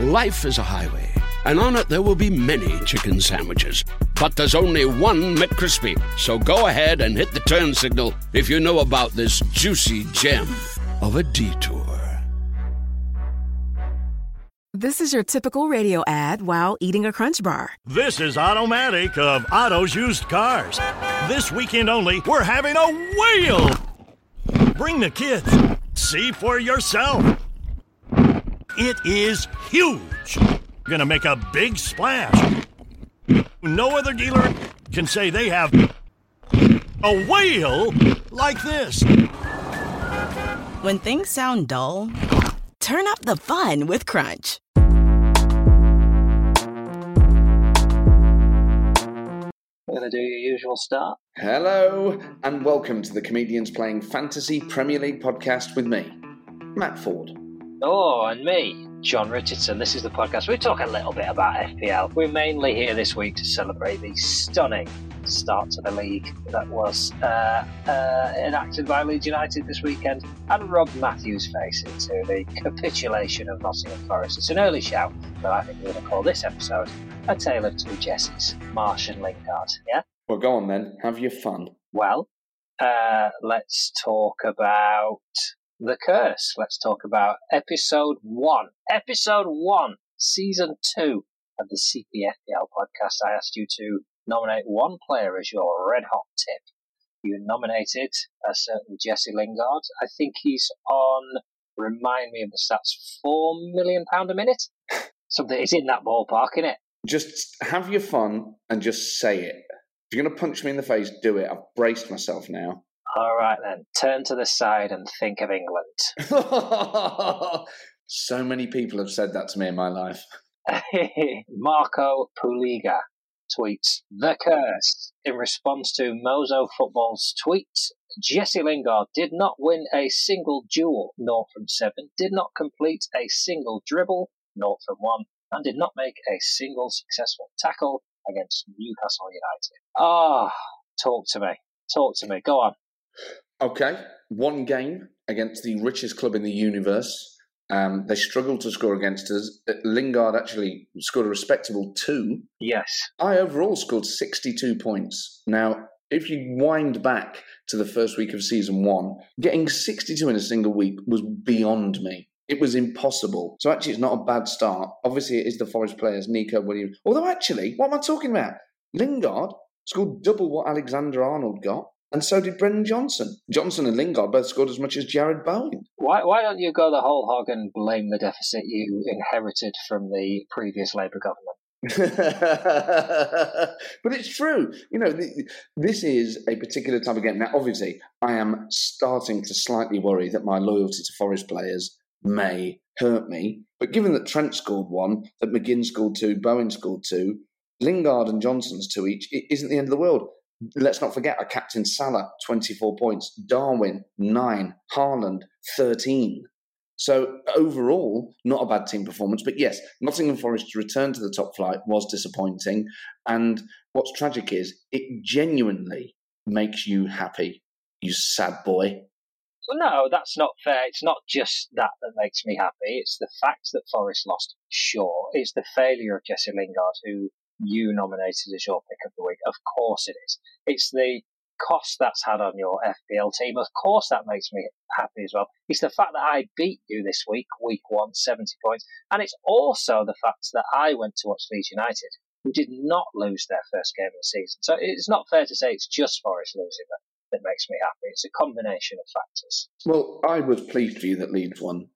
Life is a highway, and on it there will be many chicken sandwiches. But there's only one McCrispy. So go ahead and hit the turn signal if you know about this juicy gem of a detour. This is your typical radio ad while eating a crunch bar. This is Automatic of Otto's Used Cars. This weekend only, we're having a whale! Bring the kids. See for yourself. It is huge. Gonna make a big splash. No other dealer can say they have a whale like this. When things sound dull, turn up the fun with Crunch. We're going to do your usual start. Hello, and welcome to the Comedians Playing Fantasy Premier League podcast with me, Matt Ford. Oh, and me, John Richardson. This is the podcast. We talk a little bit about FPL. We're mainly here this week to celebrate the stunning start to the league that was uh, uh, enacted by Leeds United this weekend and Rob Matthews' face into the capitulation of Nottingham Forest. It's an early shout, but I think we're going to call this episode A Tale of Two Jessies, Marsh and Lingard. Yeah? Well, go on then, have your fun. Well, uh, let's talk about the curse. Let's talk about episode one. Episode one, season two of the CPFPL podcast. I asked you to nominate one player as your red hot tip. You nominated a certain Jesse Lingard. I think he's on, remind me of the stats, £4 million a minute? Something, is in that ballpark, isn't it? Just have your fun and just say it. If you're going to punch me in the face, do it. I've braced myself now. All right then, turn to the side and think of England. so many people have said that to me in my life. Marco Puliga tweets The Curse. In response to Mozo Football's tweet, Jesse Lingard did not win a single duel, nor from 7, did not complete a single dribble, nor from 1, and did not make a single successful tackle against Newcastle United. Ah, oh, talk to me. Talk to me. Go on. Okay, one game against the richest club in the universe. Um, they struggled to score against us. Uh, Lingard actually scored a respectable two. Yes. I overall scored 62 points. Now, if you wind back to the first week of season one, getting 62 in a single week was beyond me. It was impossible. So actually, it's not a bad start. Obviously, it is the Forest players, Neco Williams. Although, actually, what am I talking about? Lingard scored double what Alexander Arnold got. And so did Brennan Johnson. Johnson and Lingard both scored as much as Jarrod Bowen. Why, why don't you go the whole hog and blame the deficit you inherited from the previous Labour government? but it's true. You know, this is a particular type of game. Now, obviously, I am starting to slightly worry that my loyalty to Forest players may hurt me. But given that Trent scored one, that McGinn scored two, Bowen scored two, Lingard and Johnson's two each, it isn't the end of the world. Let's not forget, I captain Salah, 24 points, Darwin, 9, Haaland, 13. So overall, not a bad team performance. But yes, Nottingham Forest's return to the top flight was disappointing. And what's tragic is it genuinely makes you happy, you sad boy. Well, no, that's not fair. It's not just that that makes me happy. It's the fact that Forest lost. Sure, it's the failure of Jesse Lingard, who you nominated as your pick of the week. Of course it is. It's the cost that's had on your FPL team. Of course that makes me happy as well. It's the fact that I beat you this week, week one, 70 points. And it's also the fact that I went to watch Leeds United, who did not lose their first game of the season. So it's not fair to say it's just Forest losing that that makes me happy. It's a combination of factors. Well, I was pleased for you that Leeds won.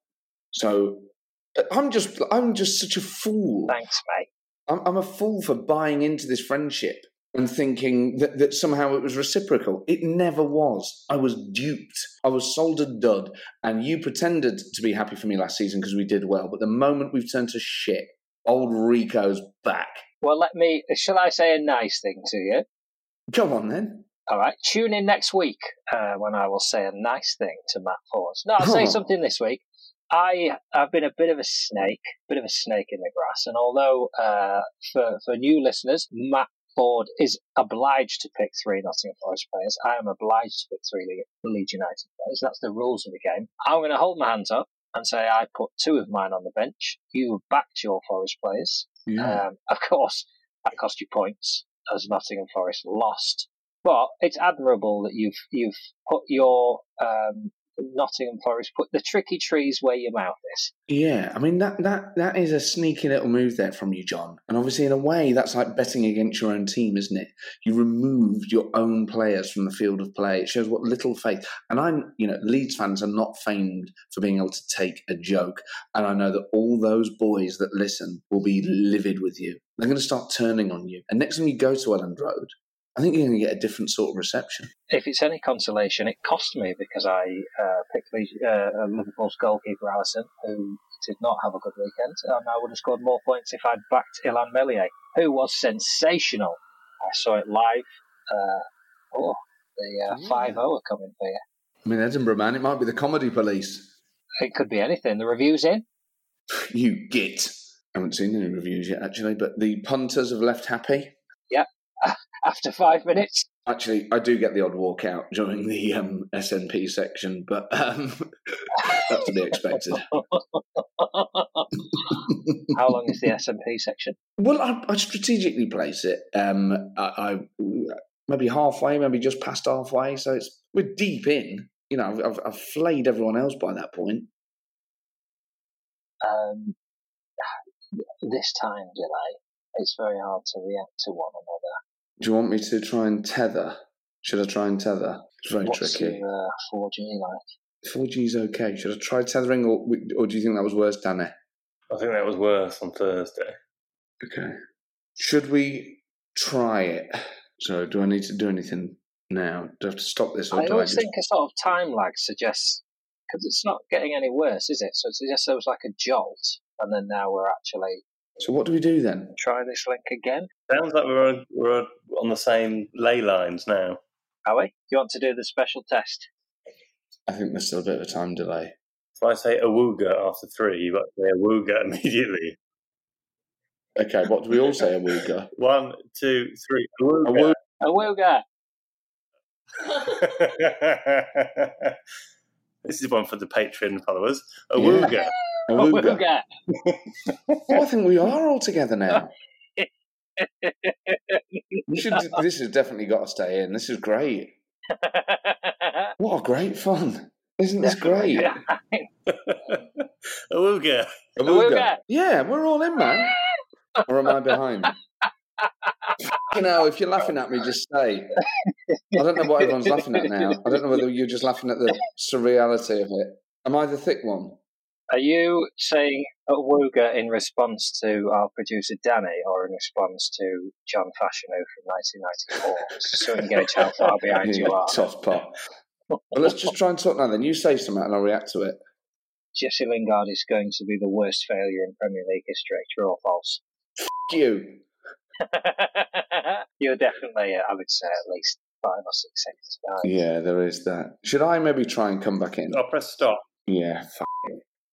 So uh, I'm just I'm just such a fool. Thanks, mate. I'm, I'm a fool for buying into this friendship and thinking that, that somehow it was reciprocal. It never was. I was duped. I was sold a dud, and you pretended to be happy for me last season because we did well. But the moment we've turned to shit, old Rico's back. Well, let me. Shall I say a nice thing to you? Come on then. All right. Tune in next week uh, when I will say a nice thing to Matt Forrest. No, I'll say something this week. I have been a bit of a snake, bit of a snake in the grass. And although uh, for for new listeners, Matt Ford is obliged to pick three Nottingham Forest players. I am obliged to pick three Leeds United players. That's the rules of the game. I'm going to hold my hands up and say I put two of mine on the bench. You have backed your Forest players. Yeah. Um, of course, that cost you points as Nottingham Forest lost. But it's admirable that you've you've put your um, Nottingham Forest put the tricky trees where your mouth is. Yeah, I mean that that that is a sneaky little move there from you, John. And obviously, in a way, that's like betting against your own team, isn't it? You removed your own players from the field of play. It shows what little faith. And I'm, you know, Leeds fans are not famed for being able to take a joke. And I know that all those boys that listen will be livid with you. They're going to start turning on you. And next time you go to Elland Road, I think you're going to get a different sort of reception. If it's any consolation, it cost me because I uh, picked the, uh, Liverpool's goalkeeper Alisson, who did not have a good weekend, and I would have scored more points if I'd backed Illan Meslier, who was sensational. I saw it live. Uh, oh, the five zero are coming for you. I mean, Edinburgh, man, it might be the comedy police. It could be anything. The review's in. You git. I haven't seen any reviews yet, actually, but the punters have left happy. After five minutes. Actually, I do get the odd walkout during the um, SNP section, but um, that's to be expected. How long is the SNP section? Well, I, I strategically place it. Um, I, I maybe halfway, maybe just past halfway. So it's we're deep in. You know, I've, I've, I've flayed everyone else by that point. Um, this time delay, it's very hard to react to one another. Do you want me to try and tether? Should I try and tether? It's very What's tricky. your uh, 4G like? 4G is okay. Should I try tethering, or or do you think that was worse, Danny? I think that was worse on Thursday. Okay. Should we try it? So, do I need to do anything now? Do I have to stop this, or I do I always just? think a sort of time lag suggests because it's not getting any worse, is it? So it suggests there was like a jolt, and then now we're actually So, what do we do then? try this link again. Sounds like we're on, we're on the same ley lines now. Are we? You want to do the special test? I think there's still a bit of a time delay. If I say awooga after three, you've got to say awooga immediately. Okay, what do we all say, Awooga? One, two, three. Awooga. Awooga. Awooga! this is one for the Patreon followers. Awooga. Awooga. Awooga! Oh, I think we are all together now. We should, this has definitely got to stay in. This is great. What a great fun. Isn't this great? Awooga. Awooga. Yeah, we're all in, man. Or am I behind? You know, if you're laughing at me, just say. I don't know what everyone's laughing at now. I don't know whether you're just laughing at the surreality of it. Am I the thick one? Are you saying Awooga in response to our producer Danny or in response to John Fashanu from 1994? Just so we can gauge how far behind you are. Toss pot. Well, let's just try and talk now then. You say something and I'll react to it. Jesse Lingard is going to be the worst failure in Premier League history. True or false? F- you. You're definitely, uh, I would say, at least five or six seconds behind. Yeah, there is that. Should I maybe try and come back in? I'll press stop. Yeah, f-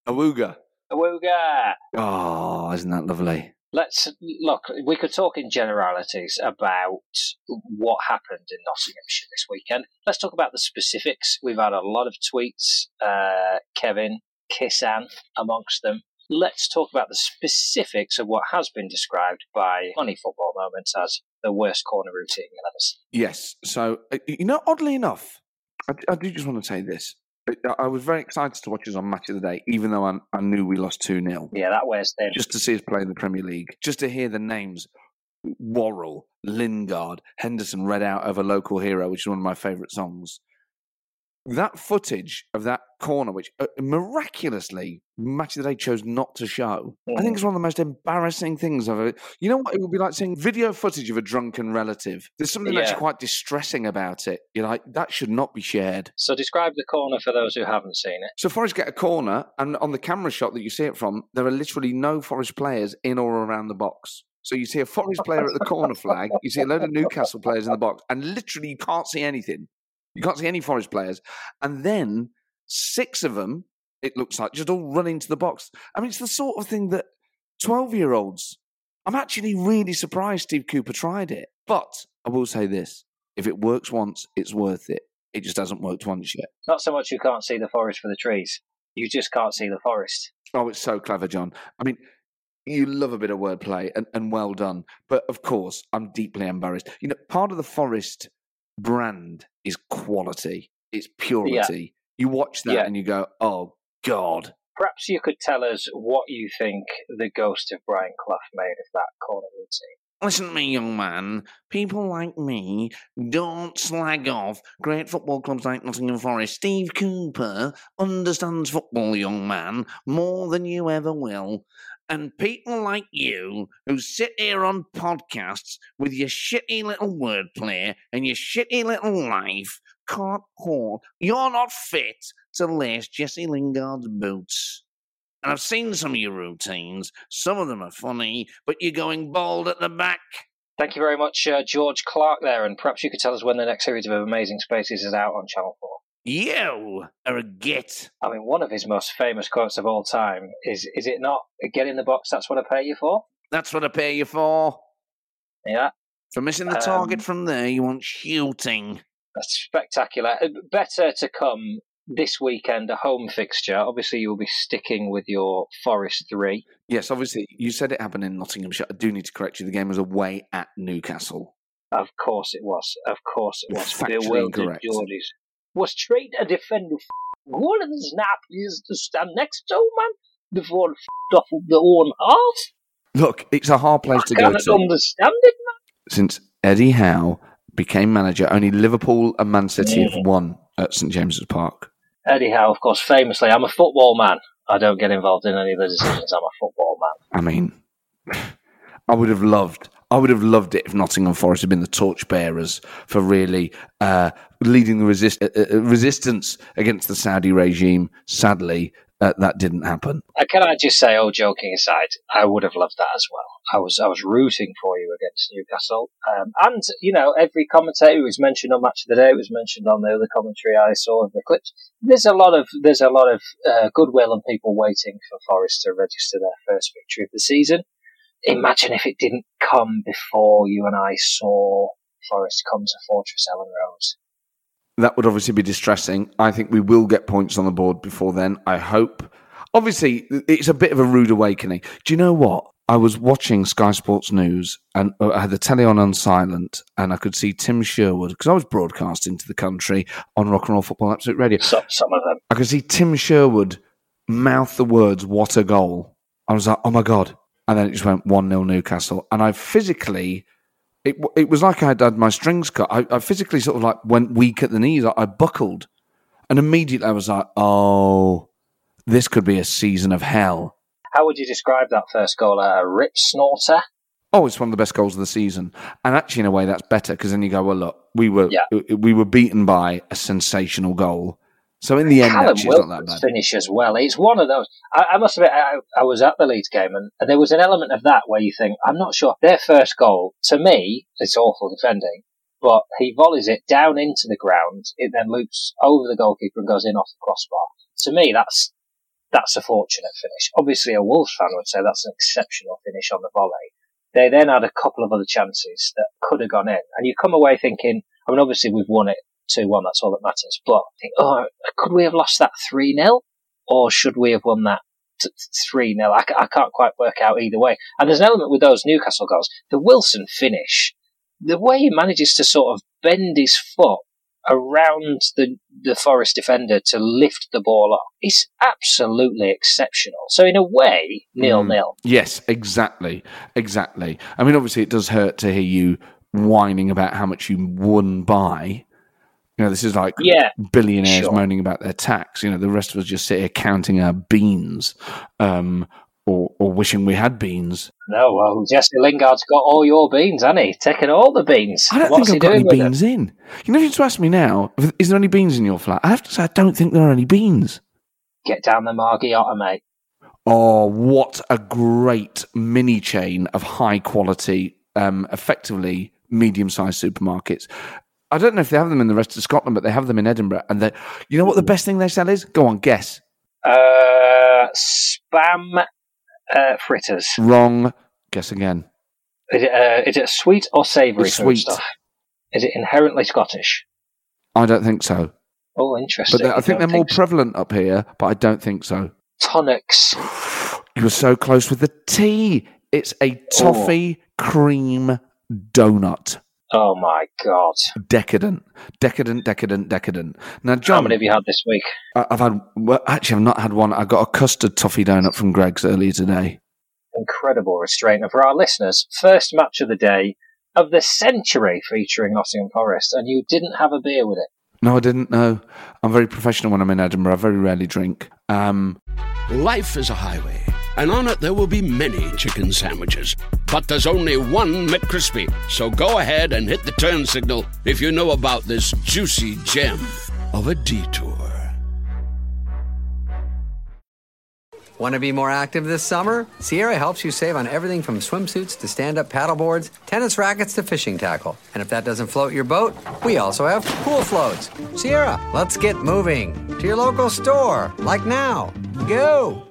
Awooga. Awooga! Oh, isn't that lovely? Let's look. We could talk in generalities about what happened in Nottinghamshire this weekend. Let's talk about the specifics. We've had a lot of tweets. Uh, Kevin, Kissan, amongst them. Let's talk about the specifics of what has been described by Funny Football Moments as the worst corner routine you'll ever see. Yes. So, uh, you know, oddly enough, I, I do just want to say this. I- was very excited to watch us on Match of the Day, even though I, I knew we lost 2 0. Yeah, that wears thin. Just to see us play in the Premier League, just to hear the names Worrall, Lingard, Henderson read out of a local hero, which is one of my favourite songs. That footage of that corner, which uh, miraculously Match of the Day chose not to show, I think it's one of the most embarrassing things I've ever. You know what? It would be like seeing video footage of a drunken relative. There's something Yeah. actually quite distressing about it. You're like, that should not be shared. So describe the corner for those who haven't seen it. So Forest get a corner, and on the camera shot that you see it from, there are literally no Forest players in or around the box. So you see a Forest player at the corner flag, you see a load of Newcastle players in the box, and literally you can't see anything. You can't see any Forest players. And then six of them, it looks like, just all run into the box. I mean, it's the sort of thing that 12 year olds, I'm actually really surprised Steve Cooper tried it. But I will say this if it works once, it's worth it. It just hasn't worked once yet. Not so much you can't see the forest for the trees. You just can't see the forest. Oh, it's so clever, John. I mean, you love a bit of wordplay and, and well done. But of course, I'm deeply embarrassed. You know, part of the Forest brand is quality, it's purity. You watch that Yeah. and you go, oh, God. Perhaps you could tell us what you think the ghost of Brian Clough made of that corner routine. Listen to me, young man. People like me don't slag off great football clubs like Nottingham Forest. Steve Cooper understands football, young man, more than you ever will. And people like you who sit here on podcasts with your shitty little wordplay and your shitty little life can't hold. You're not fit to lace Jesse Lingard's boots. And I've seen some of your routines. Some of them are funny, but you're going bald at the back. Thank you very much, uh, George Clarke, there, and perhaps you could tell us when the next series of Amazing Spaces is out on Channel 4. You are a git. I mean, one of his most famous quotes of all time is Is it not get in the box, that's what I pay you for? That's what I pay you for. Yeah, For missing the target Um, from there, you want shooting. that's spectacular. Uh, Better to come this weekend, a home fixture. Obviously, you'll be sticking with your Forest 3. Yes, obviously, you said it happened in Nottinghamshire. I do need to correct you. The game was away at Newcastle. Of course it was. Of course it was. Factually incorrect. Geordies. Was straight a defender and snap is to stand next to man before f- off of the own half. Look, it's a hard place to go to. understand it, man. Since Eddie Howe became manager, only Liverpool and Man City have Mhm. won at St James's Park. Eddie Howe, of course, famously, I'm a football man. I don't get involved in any of the decisions. I'm a football man. I mean, I would have loved, I would have loved it if Nottingham Forest had been the torchbearers for really uh, leading the resist, uh, uh, resistance against the Saudi regime. Sadly, uh, that didn't happen. Uh, can I just say, all joking aside, I would have loved that as well. I was I was rooting for you against Newcastle, um, and you know every commentator who was mentioned on Match of the Day was mentioned on the other commentary I saw of the clips. There's a lot of there's a lot of uh, goodwill and people waiting for Forest to register their first victory of the season. Imagine if it didn't come before you and I saw Forest come to Fortress Elland Road. That would obviously be distressing. I think we will get points on the board before then. I hope. Obviously, it's a bit of a rude awakening. Do you know what? I was watching Sky Sports News and uh, I had the telly on on silent, and I could see Tim Sherwood because I was broadcasting to the country on Rock and Roll Football Absolute Radio. Some some of them. I could see Tim Sherwood mouth the words "What a goal!" I was like, "Oh my god!" And then it just went one 0 Newcastle, and I physically, it it was like I had had my strings cut. I, I physically sort of like went weak at the knees. I, I buckled, and immediately I was like, "Oh, this could be a season of hell." How would you describe that first goal? A rip snorter? Oh, it's one of the best goals of the season, and actually, in a way, that's better because then you go, "Well, look, we were Yeah. we were beaten by a sensational goal." So in the end, Callum actually, it's not that bad. finish as well. It's one of those. I, I must admit, I, I was at the Leeds game, and there was an element of that where you think, I'm not sure. Their first goal, to me, it's awful defending, but he volleys it down into the ground. It then loops over the goalkeeper and goes in off the crossbar. To me, that's that's a fortunate finish. Obviously, a Wolves fan would say that's an exceptional finish on the volley. They then had a couple of other chances that could have gone in, and you come away thinking, I mean, obviously we've won it 2 1, that's all that matters. But think, oh, could we have lost that 3 0? Or should we have won that 3 0? I, I can't quite work out either way. And there's an element with those Newcastle goals. The Wilson finish, the way he manages to sort of bend his foot around the, the Forest defender to lift the ball up is absolutely exceptional. So, in a way, nil nil. Mm. Yes, exactly, exactly. I mean, obviously, it does hurt to hear you whining about how much you won by. You know, this is like Yeah, billionaires sure. moaning about their tax. You know, the rest of us just sit here counting our beans, um, or or wishing we had beans. No, well, Jesse Lingard's got all your beans, hasn't he? Taking all the beans. I don't What's think I've got any with them? beans in. You know, if you to ask me now, is there any beans in your flat? I have to say, I don't think there are any beans. Get down the Margiotta, mate. Oh, what a great mini chain of high quality, um, effectively medium sized supermarkets. I don't know if they have them in the rest of Scotland, but they have them in Edinburgh. And they, you know what the best thing they sell is? Go on, guess. Uh, spam uh, fritters. Wrong. Guess again. Is it, uh, is it sweet or savoury sweet. stuff? Is it inherently Scottish? I don't think so. Oh, interesting. But I think they're don't more so? prevalent up here, but I don't think so. tonics. You were so close with the T. It's a toffee cream donut. Oh my god! Decadent, decadent, decadent, decadent. Now, How John, many have you had this week? I- I've had. Well, actually, I've not had one. I got a custard toffee donut from Greggs earlier today. Incredible restraint. And for our listeners, first match of the day of the century featuring Nottingham Forest, and you didn't have a beer with it. No, I didn't No, I'm very professional when I'm in Edinburgh. I very rarely drink. Um, Life is a highway, and on it there will be many chicken sandwiches. But there's only one McCrispy. So go ahead and hit the turn signal if you know about this juicy gem of a detour. Want to be more active this summer? Sierra helps you save on everything from swimsuits to stand up paddleboards, tennis rackets to fishing tackle. And if that doesn't float your boat, we also have pool floats. Sierra, let's get moving to your local store, like now. Go!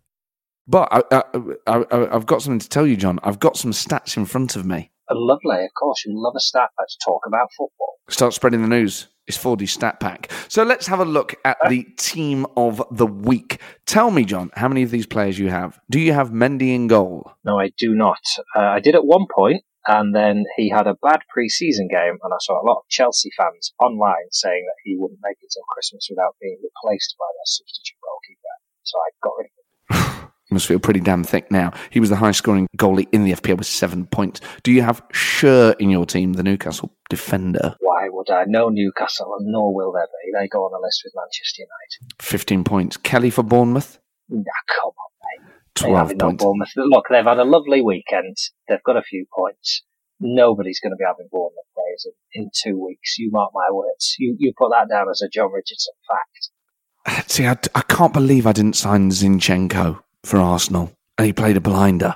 But I, I, I, I- I've got something to tell you, John. I've got some stats in front of me. Uh, Lovely, of course. You love a stat. Let's talk about football. Start spreading the news. It's 4D Stat Pack. So let's have a look at the team of the week. Tell me, John, how many of these players you have? Do you have Mendy in goal? No, I do not. Uh, I did at one point, and then he had a bad pre-season game, and I saw a lot of Chelsea fans online saying that he wouldn't make it till Christmas without being replaced by their substitute goalkeeper. So I got rid of him. Must feel pretty damn thick now. He was the highest scoring goalie in the FPL with seven points. Do you have Schär in your team, the Newcastle defender? Why would I? No Newcastle, nor will there be. They go on the list with Manchester United. 15 points. Kelly for Bournemouth? Nah, come on, mate. 12 haven't no points. Bournemouth. Look, they've had a lovely weekend. They've got a few points. Nobody's going to be having Bournemouth players in, in two weeks. You mark my words. You you put that down as a John Richardson fact. See, I, I can't believe I didn't sign Zinchenko for Arsenal. And he played a blinder.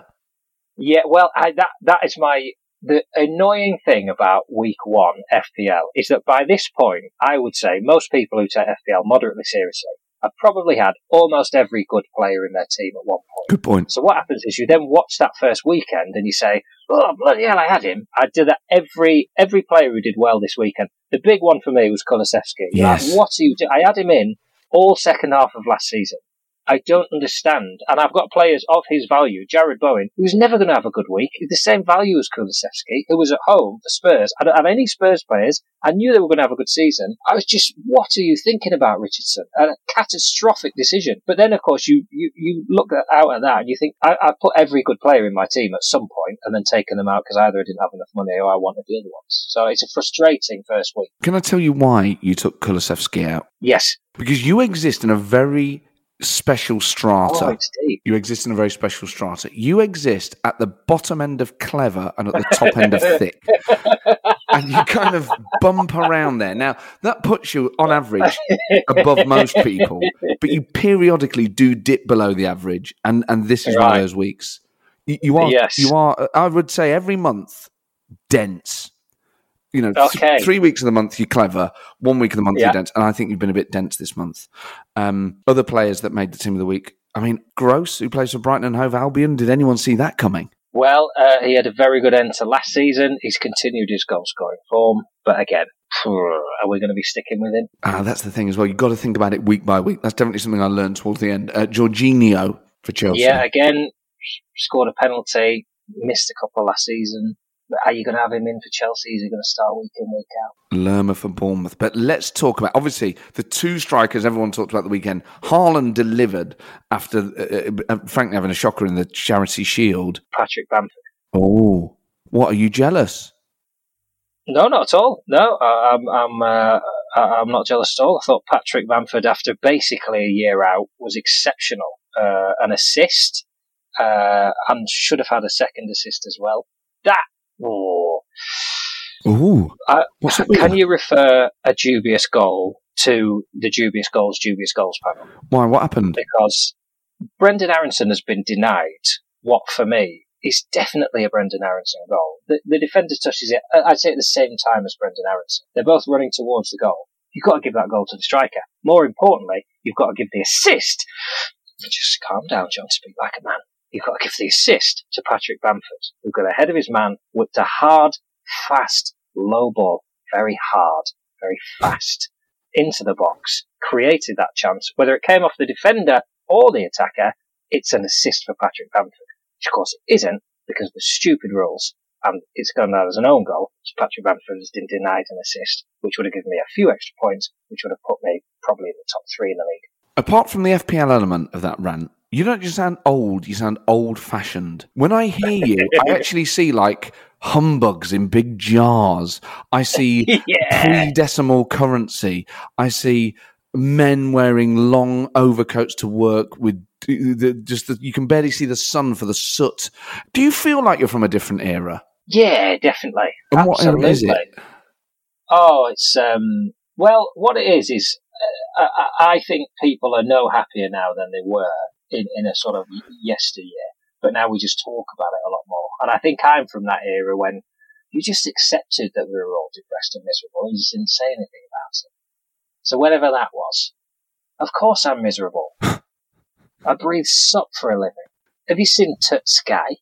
Yeah, well, I, that that is my the annoying thing about week one FPL is that by this point, I would say most people who take FPL moderately seriously have probably had almost every good player in their team at one point. Good point. So what happens is you then watch that first weekend and you say, "Oh bloody hell, I had him." I did that every every player who did well this weekend. The big one for me was Kulusevski. You're like, what are you? Do-? I had him in all second half of last season. I don't understand. And I've got players of his value, Jarrod Bowen, who's never going to have a good week. The same value as Kulusevski, who was at home for Spurs. I don't have any Spurs players. I knew they were going to have a good season. I was just, what are you thinking about, Richardson? A catastrophic decision. But then, of course, you, you, you look at, out at that and you think, I, I put every good player in my team at some point and then taken them out because either I didn't have enough money or I wanted the other ones. So it's a frustrating first week. Can I tell you why you took Kulusevski out? Yes. Because you exist in a very special strata. Oh, it's deep. You exist in a very special strata. You exist at the bottom end of clever and at the top end of thick. And you kind of bump around there. Now, that puts you on average above most people, but you periodically do dip below the average. And, and this is one of those weeks. You, you are, Yes. you are, I would say every month, dense. You know, th- three weeks of the month you're clever, one week of the month Yeah. you're dense, and I think you've been a bit dense this month. Um, other players that made the team of the week. I mean, Gross, who plays for Brighton and Hove Albion. Did anyone see that coming? Well, uh, he had a very good end to last season. He's continued his goal scoring form. But again, are we going to be sticking with him? Ah, that's the thing as well. You've got to think about it week by week. That's definitely something I learned towards the end. Uh, Jorginho for Chelsea. Yeah, again, scored a penalty, missed a couple last season. Are you going to have him in for Chelsea? Is he going to start week in, week out? Lerma for Bournemouth. But let's talk about obviously the two strikers everyone talked about the weekend. Haaland delivered after, uh, uh, frankly, having a shocker in the Charity Shield. Patrick Bamford. Oh, what are you jealous? No, not at all. No, I- I'm I'm uh, I'm not jealous at all. I thought Patrick Bamford, after basically a year out, was exceptional. Uh, an assist, uh, and should have had a second assist as well. That, oh, Ooh, I, can you refer a dubious goal to the dubious goals, dubious goals panel Why? What happened? because Brenden Aaronson has been denied what, for me, is definitely a Brenden Aaronson goal. The, the defender touches it, I'd say at the same time as Brenden Aaronson. They're both running towards the goal. You've got to give that goal to the striker. More importantly, you've got to give the assist. Just calm down, John. Speak like a man. You've got to give the assist to Patrick Bamford, who got ahead of his man, whipped a hard, fast, low ball, very hard, very fast, into the box, created that chance. Whether it came off the defender or the attacker, it's an assist for Patrick Bamford. Which, of course, it isn't because of the stupid rules, and it's gone out as an own goal. So Patrick Bamford has been denied an assist, which would have given me a few extra points, which would have put me probably in the top three in the league. Apart from the FPL element of that rant, you don't just sound old, you sound old fashioned. When I hear you, I actually see like humbugs in big jars. I see Yeah. pre decimal currency. I see men wearing long overcoats to work with the, just the, you can barely see the sun for the soot. Do you feel like you're from a different era? Yeah, definitely. And what era is it? Oh, it's um. Well, what it is is, uh, I, I think people are no happier now than they were in in a sort of yesteryear. But now we just talk about it a lot more. And I think I'm from that era when you just accepted that we were all depressed and miserable. You just didn't say anything about it. So whatever that was, of course I'm miserable. I breathe soap for a living. Have you seen Tut Sky?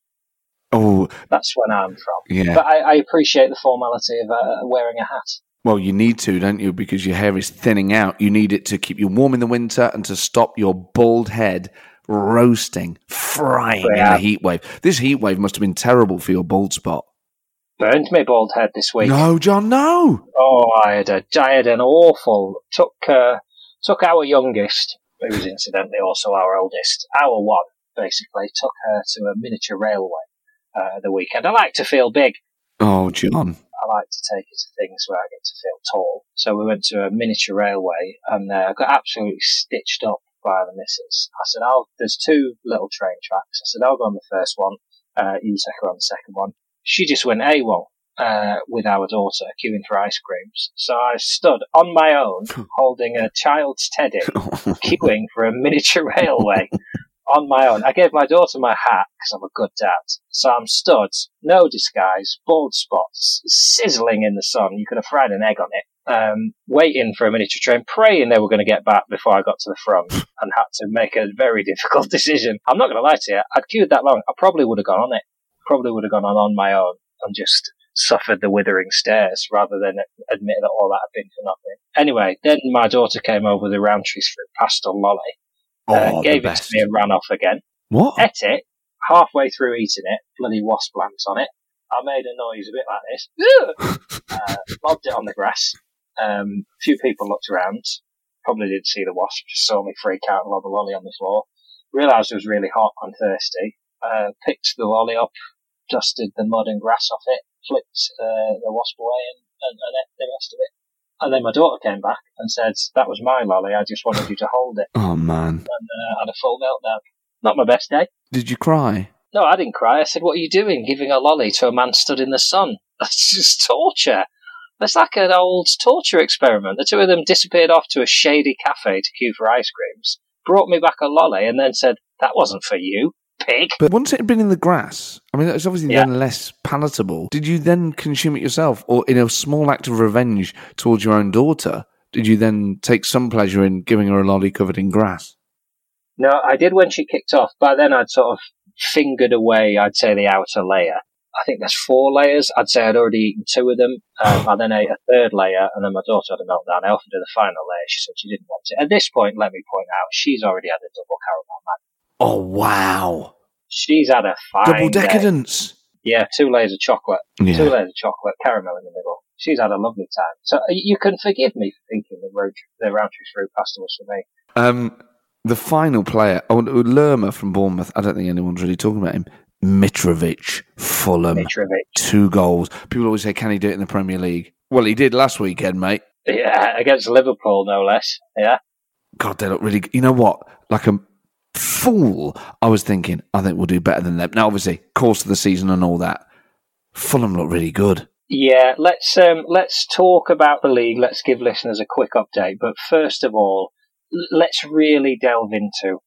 Oh, That's when I'm from. yeah. But I, I appreciate the formality of uh, wearing a hat. Well, you need to, don't you? Because your hair is thinning out. You need it to keep you warm in the winter and to stop your bald head roasting, frying in Yeah. the heat wave. This heat wave must have been terrible for your bald spot. Burned my bald head this week. No, John, no. Oh, I had a, I had an awful took uh, took our youngest, who was incidentally also our oldest, our one basically took her to a miniature railway uh, the weekend. I like to feel big. Oh, John. I like to take her to things where I get to feel tall. So we went to a miniature railway and uh, got absolutely stitched up by the missus. I said, "I'll." There's two little train tracks. I said, "I'll go on the first one. Uh, you take her on the second one." She just went AWOL uh, with our daughter queuing for ice creams. So I stood on my own, holding a child's teddy, queuing for a miniature railway on my own. I gave my daughter my hat because I'm a good dad. So I'm stood, no disguise, bald spots, sizzling in the sun. You could have fried an egg on it. Um, waiting for a miniature train, praying they were going to get back before I got to the front, and had to make a very difficult decision. I'm not going to lie to you. I'd queued that long. I probably would have gone on it. Probably would have gone on on my own and just suffered the withering stares rather than admit that all that had been for nothing. Anyway, then my daughter came over with the Rowntree's fruit pastille lolly Oh, uh, gave it to me and ran off again. What? Ate it. Halfway through eating it, bloody wasp lands on it. I made a noise a bit like this. uh, lobbed it on the grass. Um, a few people looked around. Probably didn't see the wasp. Just saw me freak out and lob a lolly on the floor. Realised it was really hot and thirsty. Uh, picked the lolly up, dusted the mud and grass off it, flicked uh, the wasp away, and, and, and ate the rest of it. And then my daughter came back and said, "That was my lolly. I just wanted you to hold it." Oh, man. and uh, had a full meltdown. Not my best day. Did you cry? No, I didn't cry. I said, "What are you doing, giving a lolly to a man stood in the sun? That's just torture." It's like an old torture experiment. The two of them disappeared off to a shady cafe to queue for ice creams, brought me back a lolly, and then said, "That wasn't for you, pig." But once it had been in the grass, I mean, it's obviously Yeah. then less palatable. Did you then consume it yourself? Or in a small act of revenge towards your own daughter, did you then take some pleasure in giving her a lolly covered in grass? No, I did when she kicked off. By then, I'd sort of fingered away, I'd say, the outer layer. I think there's four layers. I'd say I'd already eaten two of them. Um, I then ate a third layer, and then my daughter had a meltdown. I offered her the final layer. She said she didn't want it. At this point, let me point out, she's already had a double caramel man. Oh, wow. She's had a fine Double day. decadence. Yeah, two layers of chocolate. Two layers of chocolate, caramel in the middle. She's had a lovely time. So uh, you can forgive me for thinking the, road, the Rowntree fruit pasta was for me. Um, the final player, oh, Lerma from Bournemouth. I don't think anyone's really talking about him. Mitrovic, Fulham, Mitrovic. two goals. People always say, "Can he do it in the Premier League?" Well, he did last weekend, mate. Yeah, against Liverpool, no less. Yeah. God, they look really. Good. You know what? Like a fool, I was thinking. I think we'll do better than them. Now, obviously, course of the season and all that. Fulham look really good. Yeah, let's um, let's talk about the league. Let's give listeners a quick update. But first of all, l- let's really delve into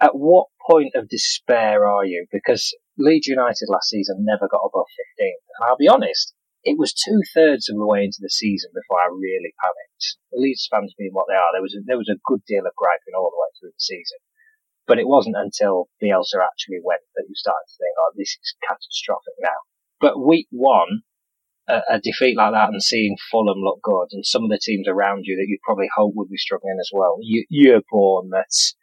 at what point of despair are you? Because Leeds United last season never got above 15. And I'll be honest, it was two thirds of the way into the season before I really panicked. The Leeds fans being what they are, there was a, there was a good deal of griping all the way through the season. But it wasn't until Bielsa actually went that you started to think, oh, this is catastrophic now. But week one, a, a defeat like that and seeing Fulham look good and some of the teams around you that you probably hope would be struggling as well, you, you're Bournemouth,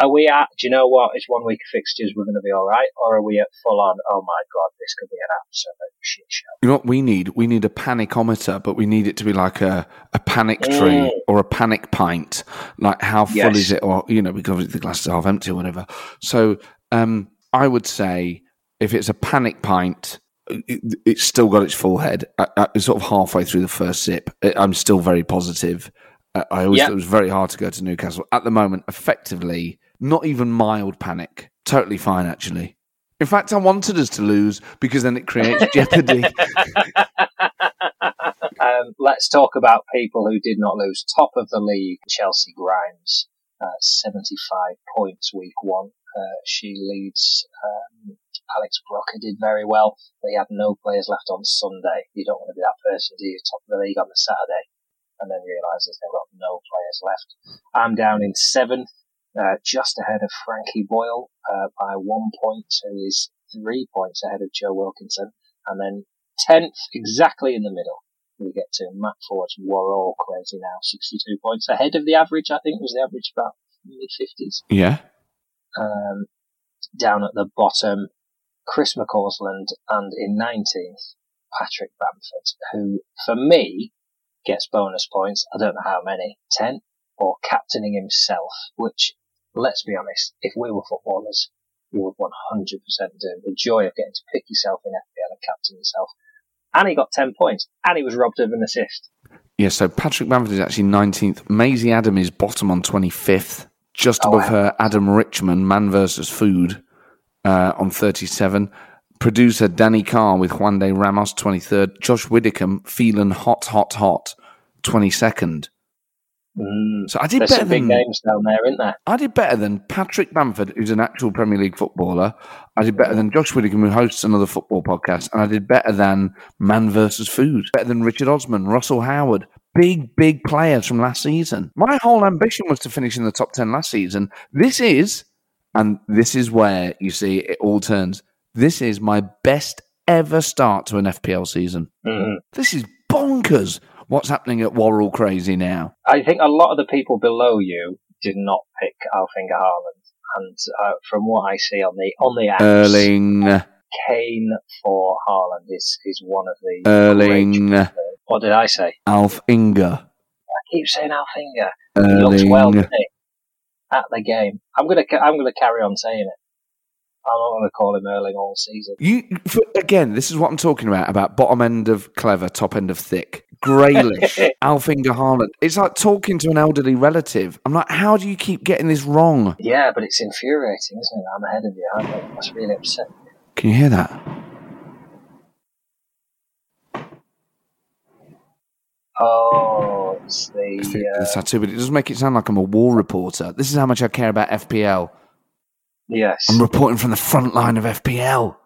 are we at, do you know what, it's one week of fixtures, we're going to be alright? Or are we at full on, oh my god, this could be an absolute shit show? You know what we need? We need a panicometer, but we need it to be like a, a panic tree Mm. or a panic pint. Like how full Yes. is it? Or, you know, because the glass is half empty or whatever. So um, I would say if it's a panic pint, it, it's still got its full head. I, I, it's sort of halfway through the first sip. I'm still very positive. I always Yep. it was very hard to go to Newcastle. At the moment, effectively, not even mild panic. Totally fine, actually. In fact, I wanted us to lose because then it creates jeopardy. um, let's talk about people who did not lose. Top of the league, Chelsea Grimes, uh, 75 points week one. Uh, she leads. Um, Alex Brooker did very well, but he had no players left on Sunday. You don't want to be that person, do you? Top of the league on the Saturday, and then realizes they've got no players left. I'm down in seventh, uh, just ahead of Frankie Boyle uh, by one point, who is three points ahead of Joe Wilkinson, and then tenth, exactly in the middle. We get to Matt Ford's Worrall crazy now, 62 points ahead of the average. I think was the average about mid 50s. yeah. Um, down at the bottom, Chris McCausland, and in 19th, Patrick Bamford, who for me gets bonus points. I don't know how many, 10, or captaining himself, which, let's be honest, if we were footballers, we would 100% do. The joy of getting to pick yourself in FPL and captain yourself. And he got 10 points, and he was robbed of an assist. Yeah, so Patrick Bamford is actually 19th. Maisie Adam is bottom on 25th. Just Oh, above wow. her, Adam Richman, Man versus Food, uh, on 37. Producer Danny Carr with Juan de Ramos, 23rd. Josh Widdicombe, feeling hot, hot, hot, 22nd. Mm. So I did There's better big than names down there, isn't there? I did better than Patrick Bamford, who's an actual Premier League footballer. I did better than Josh Widdicombe, who hosts another football podcast, and I did better than Man versus Food. Better than Richard Osman, Russell Howard. Big, big players from last season. My whole ambition was to finish in the top ten last season. This is, and this is where you see it all turns. This is my best ever start to an FPL season. Mhm. This is bonkers. What's happening at Worrall Crazy now? I think a lot of the people below you did not pick Alfinger Haaland, and uh, from what I see on the on the apps, Erling, Kane for Haaland is is one of the Erling, great- What did I say? Alfinger. I keep saying Alfinger. He looks well, doesn't he? At the game, I'm gonna I'm gonna carry on saying it. I'm not gonna call him Erling all season. You for, again. This is what I'm talking about. About bottom end of clever, top end of thick. Graylish, Alfinger Haaland. It's like talking to an elderly relative. I'm like, how do you keep getting this wrong? Yeah, but it's infuriating, isn't it? I'm ahead of you. aren't I? That's really upsetting. Can you hear that? Oh, it's It's the the, uh, the tattoo, but it does make it sound like I'm a war reporter. This is how much I care about FPL. yes. I'm reporting from the front line of FPL.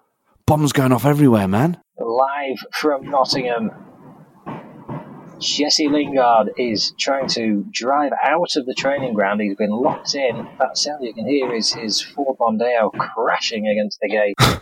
Bombs going off everywhere, man. Live from Nottingham. Jesse Lingard is trying to drive out of the training ground. He's been locked in. That sound you can hear is his Ford Mondeo crashing against the gate.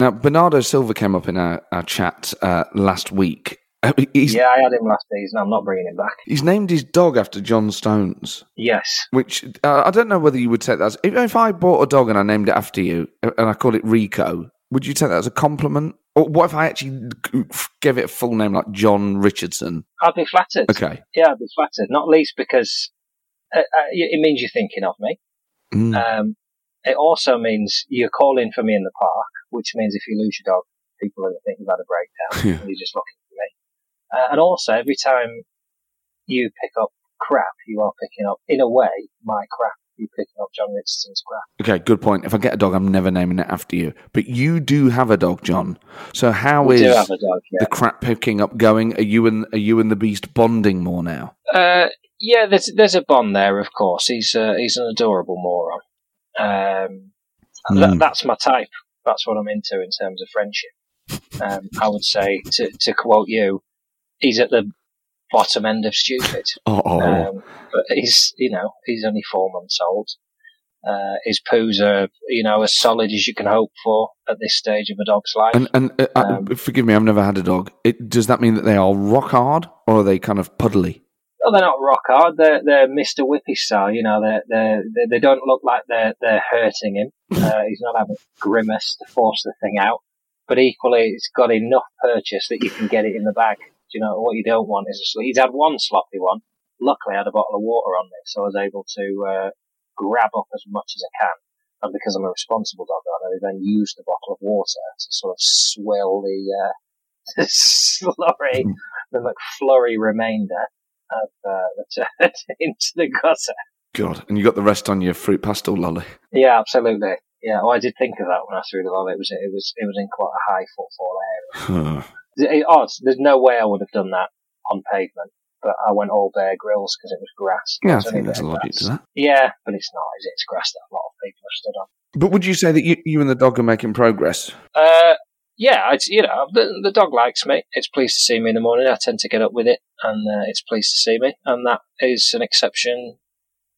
Now, Bernardo Silva came up in our, our chat uh, last week. Uh, He's, yeah, I had him last season. I'm not bringing him back. he's named his dog after John Stones. Yes. Which uh, I don't know whether you would take that as if, if I bought a dog and I named it after you uh, and I called it Rico, would you take that as a compliment Or what if I actually gave it a full name like John Richardson? I'd be flattered. Okay. Yeah, I'd be flattered. Not least because uh, uh, it means you're thinking of me. Mm. Um, it also means you're calling for me in the park, which means if you lose your dog, people are going to think you've had a breakdown Yeah. and you're just looking for me. Uh, and also, every time you pick up crap, you are picking up, in a way, my crap. You're picking up John Richardson's crap. Okay, good point. If I get a dog, I'm never naming it after you. But you do have a dog, John. So how We is do have a dog, yeah. the crap picking up going? Are you and are you and the beast bonding more now? Uh, yeah, there's there's a bond there, of course. He's uh, he's an adorable moron. Um, Mm. that's my type. That's what I'm into in terms of friendship. Um, I would say, to to quote you, he's at the bottom end of stupid. Oh, Um, but he's you know he's only four months old. Uh, his poos are you know as solid as you can hope for at this stage of a dog's life. and and uh, uh, Um, forgive me, I've never had a dog. It, does that mean that they are rock hard or are they kind of puddly? Well, they're not rock hard. They're they're Mr. Whippy style. You know, they're, they're, they they don't look like they're they're hurting him. Uh, he's not having a grimace to force the thing out. But equally, it's got enough purchase that you can get it in the bag. Do you know what you don't want is a sl- He's had one sloppy one. Luckily, I had a bottle of water on me, so I was able to uh, grab up as much as I can. And because I'm a responsible dog owner, I then use the bottle of water to sort of swill the, uh, the slurry, the McFlurry remainder of uh, into the gutter. God, and you got the rest on your fruit pastille lolly. Yeah, absolutely. Yeah, well, I did think of that when I threw the lolly. It was it was it was in quite a high footfall area. It- it- odd. There's no way I would have done that on pavement, but I went all Bear Grylls because it was grass. yeah, I think there's a logic to that. Yeah, but it's not. Is it? It's grass that a lot of people have stood on. But would you say that you, you and the dog are making progress? Uh, yeah, it's you know the, the dog likes me. It's pleased to see me in the morning. I tend to get up with it, and uh, it's pleased to see me, and that is an exception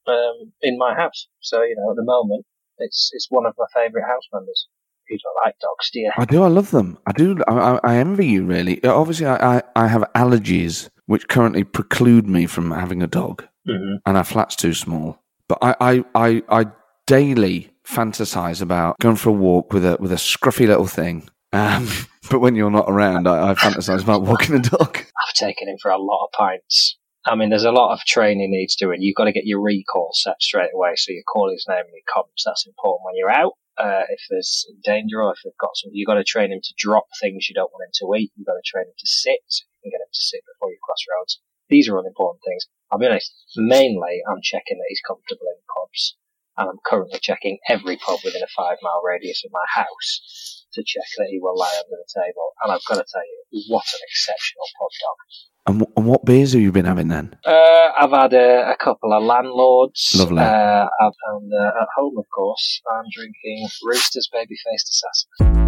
um, in my house. So you know, at the moment, it's it's one of my favourite house members. You don't like dogs, do you? I do. I love them. I do. I, I, envy you, really. Uh, Obviously, I, I, I have allergies which currently preclude me from having a dog, Mhm. and our flat's too small. But I, I, I, I daily fantasize about going for a walk with a with a scruffy little thing. Um, but when you're not around, I, I fantasize about walking the dog. I've taken him for a lot of pints. I mean, there's a lot of training needs doing. You've got to get your recall set straight away, so you call his name and he comes. That's important when you're out. Uh, if there's danger or if they've got some, you've got to train him to drop things you don't want him to eat. You've got to train him to sit, so you can get him to sit before you cross roads. These are all important things. I'll be honest, mainly I'm checking that he's comfortable in pubs. And I'm currently checking every pub within a five mile radius of my house to check that he will lie under the table. And I've got to tell you, what an exceptional pub dog. And, wh- and what beers have you been having then? Uh, I've had a, a couple of landlords. Lovely. Uh, and uh, at home, of course, I'm drinking Rooster's Baby-Faced Assassin.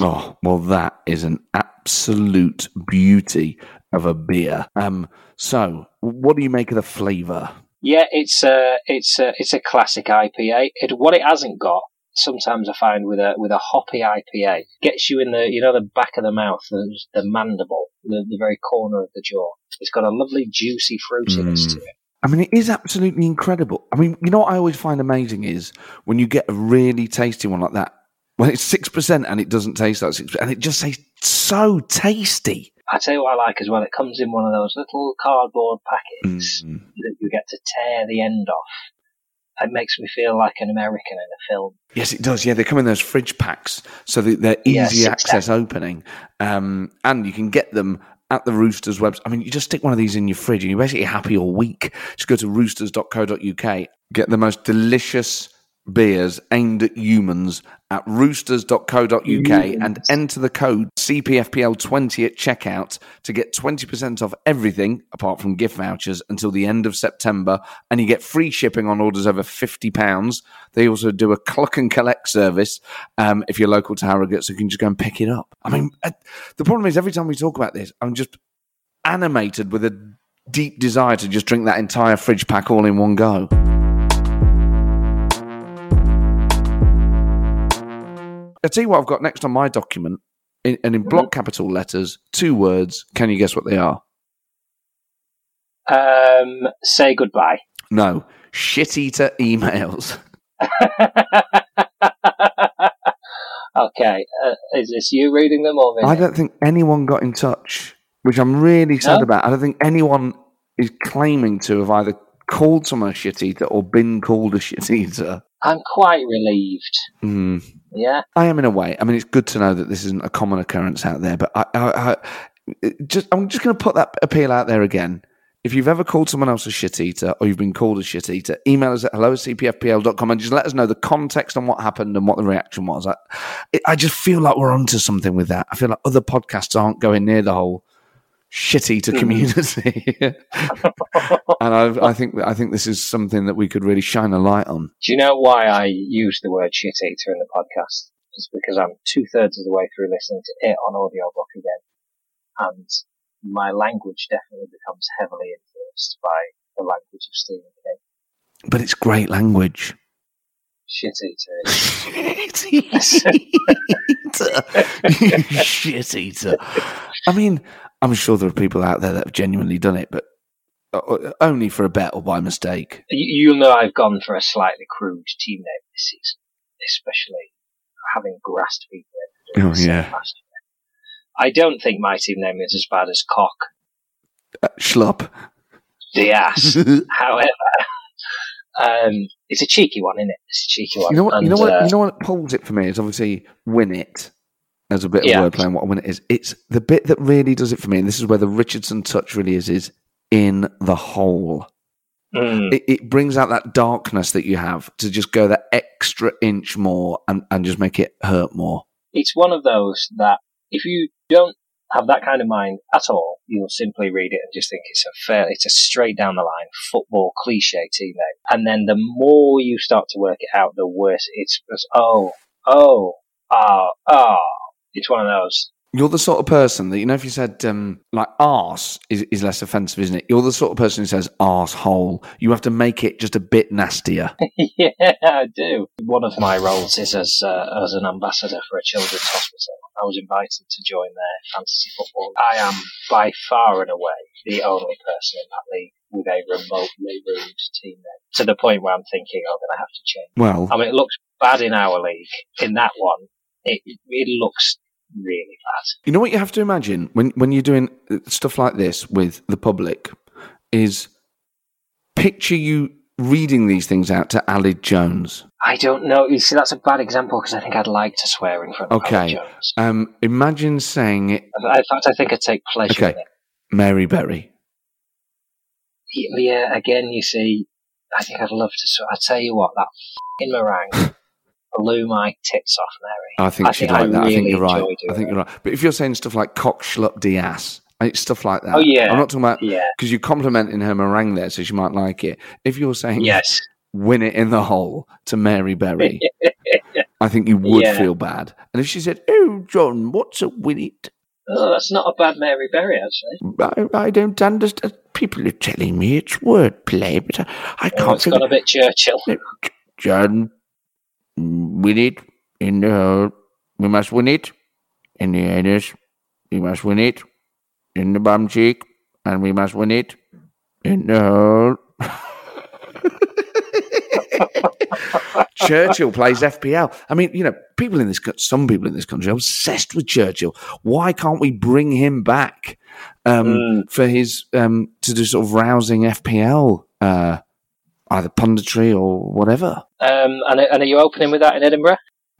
Oh, well, that is an absolute beauty of a beer. Um, so what do you make of the flavour? Yeah, it's a it's a it's a classic IPA. It what it hasn't got. Sometimes I find with a with a hoppy IPA gets you in the you know the back of the mouth, the, the mandible, the, the very corner of the jaw. It's got a lovely juicy fruitiness mm. to it. I mean, it is absolutely incredible. I mean, you know what I always find amazing is when you get a really tasty one like that, when it's six percent and it doesn't taste like six, and it just tastes so tasty. I tell you what I like as well. It comes in one of those little cardboard packets Mm. that you get to tear the end off. It makes me feel like an American in a film. Yes, it does. Yeah, they come in those fridge packs, so that they're easy six access opening, um, and you can get them at the Roosters website. I mean, you just stick one of these in your fridge, and you're basically happy all week. Just go to roosters.co.uk, get the most delicious beers aimed at humans at roosters.co.uk, and enter the code CPFPL20 at checkout to get 20% off everything apart from gift vouchers until the end of September, and you get free shipping on orders over £50. They also do a cluck and collect service um, if you're local to Harrogate, so you can just go and pick it up. I mean, uh, the problem is every time we talk about this, I'm just animated with a deep desire to just drink that entire fridge pack all in one go. I'll tell you what I've got next on my document, in, and in block capital letters, two words. Can you guess what they are? Um, say goodbye. No, shit eater emails. Okay, uh, is this you reading them or me? I don't think anyone got in touch, which I'm really sad No? about. I don't think anyone is claiming to have either called someone a shit eater or been called a shit eater. I'm quite relieved. Hmm. Yeah. I am in a way. I mean, it's good to know that this isn't a common occurrence out there. But I, I, I just I'm just going to put that appeal out there again. If you've ever called someone else a shit eater or you've been called a shit eater, email us at hello at cpfpl.com and just let us know the context on what happened and what the reaction was. I, I just feel like we're onto something with that. I feel like other podcasts aren't going near the whole shit to hmm. community. and I, I think I think this is something that we could really shine a light on. Do you know why I use the word shit eater in the podcast? It's because I'm two thirds of the way through listening to it on audiobook again. And my language definitely becomes heavily influenced by the language of Stephen King. But it's great language. Shit eater is You shit eater. I mean, I'm sure there are people out there that have genuinely done it, but uh, only for a bet or by mistake. You- You'll know I've gone for a slightly crude team name this season, especially having grassed people into doing Oh, yeah. last. I don't think my team name is as bad as Cock Uh, schlup. the ass. However, um, it's a cheeky one, isn't it? It's a cheeky one. You know what? you know what? uh, you know what pulls it for me is obviously win it as a bit of Yeah. wordplay. And what a win it is, it's the bit that really does it for me. And this is where the Richardson touch really is: is in the hole. mm, It, it brings out that darkness that you have to just go that extra inch more and, and just make it hurt more. it's one of those that if you don't have that kind of mind at all, you'll simply read it and just think it's a fair, it's a straight down the line football cliche team name. And then the more you start to work it out, the worse it's just, oh, oh, ah, ah. It's one of those. You're the sort of person that you know if you said um, like arse is, is less offensive, isn't it? You're the sort of person who says arsehole. You have to make it just a bit nastier. yeah, I do. One of my roles is as uh, as an ambassador for a children's hospital. I was invited to join their fantasy football. I am by far and away the only person in that league with a remotely rude team name. To the point where I'm thinking I'm going to have to change. Well, I mean, it looks bad in our league. In that one, it it looks really bad. You know what you have to imagine when when you're doing uh, stuff like this with the public is picture you reading these things out to Aled Jones. I don't know. You see, that's a bad example because I think I'd like to swear in front of Okay. Jones. Um, imagine saying it, In fact, I think I'd take pleasure Okay. in it. Mary Berry. Yeah, again, you see, I think I'd love to. So I tell you what, that fing meringue blew my tits off, Mary. I think I she'd think I like that. I think you're right. I think you're right. But if you're saying stuff like cock schlup de ass, it's stuff like that. Oh, yeah. I'm not talking about Yeah. because you're complimenting her meringue there, so she might like it. If you're saying Yes. win it in the hole to Mary Berry, I think you would Yeah. feel bad. And if she said, "Oh, John, what's a win it?" Oh, that's not a bad Mary Berry, actually. I, I don't understand. People are telling me it's wordplay, but I, I Oh, can't it's got a bit Churchill. John, win it in the hole. We must win it in the anus. We must win it in the bum cheek, and we must win it in the hole. Churchill plays FPL. I mean, you know, people in this, some people in this country are obsessed with Churchill. Why can't we bring him back um, Mm. for his um, to do sort of rousing FPL, uh, either punditry or whatever? Um, and, and are you opening with that in Edinburgh?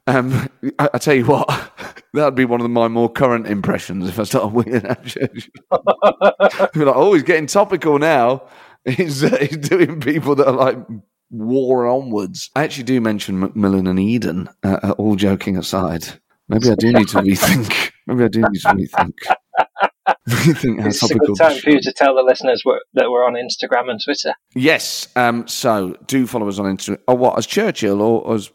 Um, I, I tell you what, that'd be one of my more current impressions if I start winning at Churchill. I'd be like, oh, he's getting topical now. He's, uh, he's doing people that are like war onwards. I actually do mention Macmillan and Eden, uh, uh, all joking aside. Maybe I do need to rethink. Maybe I do need to rethink. rethink how It's a good time for you to tell the listeners we're, that we're on Instagram and Twitter. Yes. Um, so do follow us on Instagram. Or what as Churchill or as?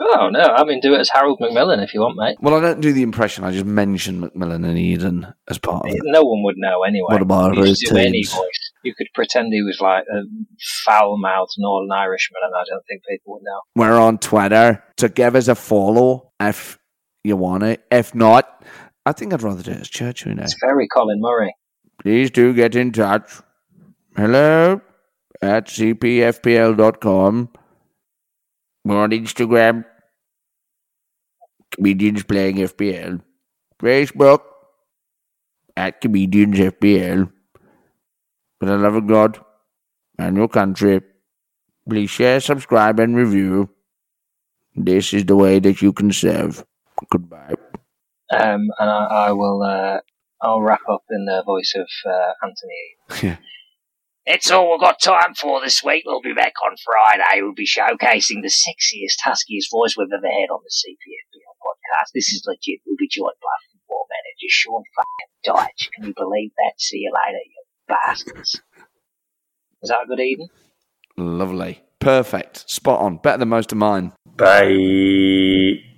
Oh, no, I mean, do it as Harold Macmillan if you want, mate. Well, I don't do the impression. I just mention Macmillan and Eden as part of it. No one would know anyway. What about you could his do any voice. You could pretend he was like a foul-mouthed Northern Irishman, and I don't think people would know. We're on Twitter, so give us a follow if you want it. If not, I think I'd rather do it as Churchill now. It's very Colin Murray. Please do get in touch. Hello at cpfpl.com. We're on Instagram. comedians playing FPL. Facebook at comedians FPL. For the love of God and your country, please share, subscribe, and review. This is the way that you can serve. Goodbye. Um, and I, I will. Uh, I'll wrap up in the voice of uh, Anthony. It's all we've got time for this week. We'll be back on Friday. We'll be showcasing the sexiest, huskiest voice we've ever had on the CPFPL podcast. This is legit. We'll be joined by football manager Sean fucking Dyche. Can you believe that? See you later, you bastards. Was that a good evening? Lovely. Perfect. Spot on. Better than most of mine. Bye.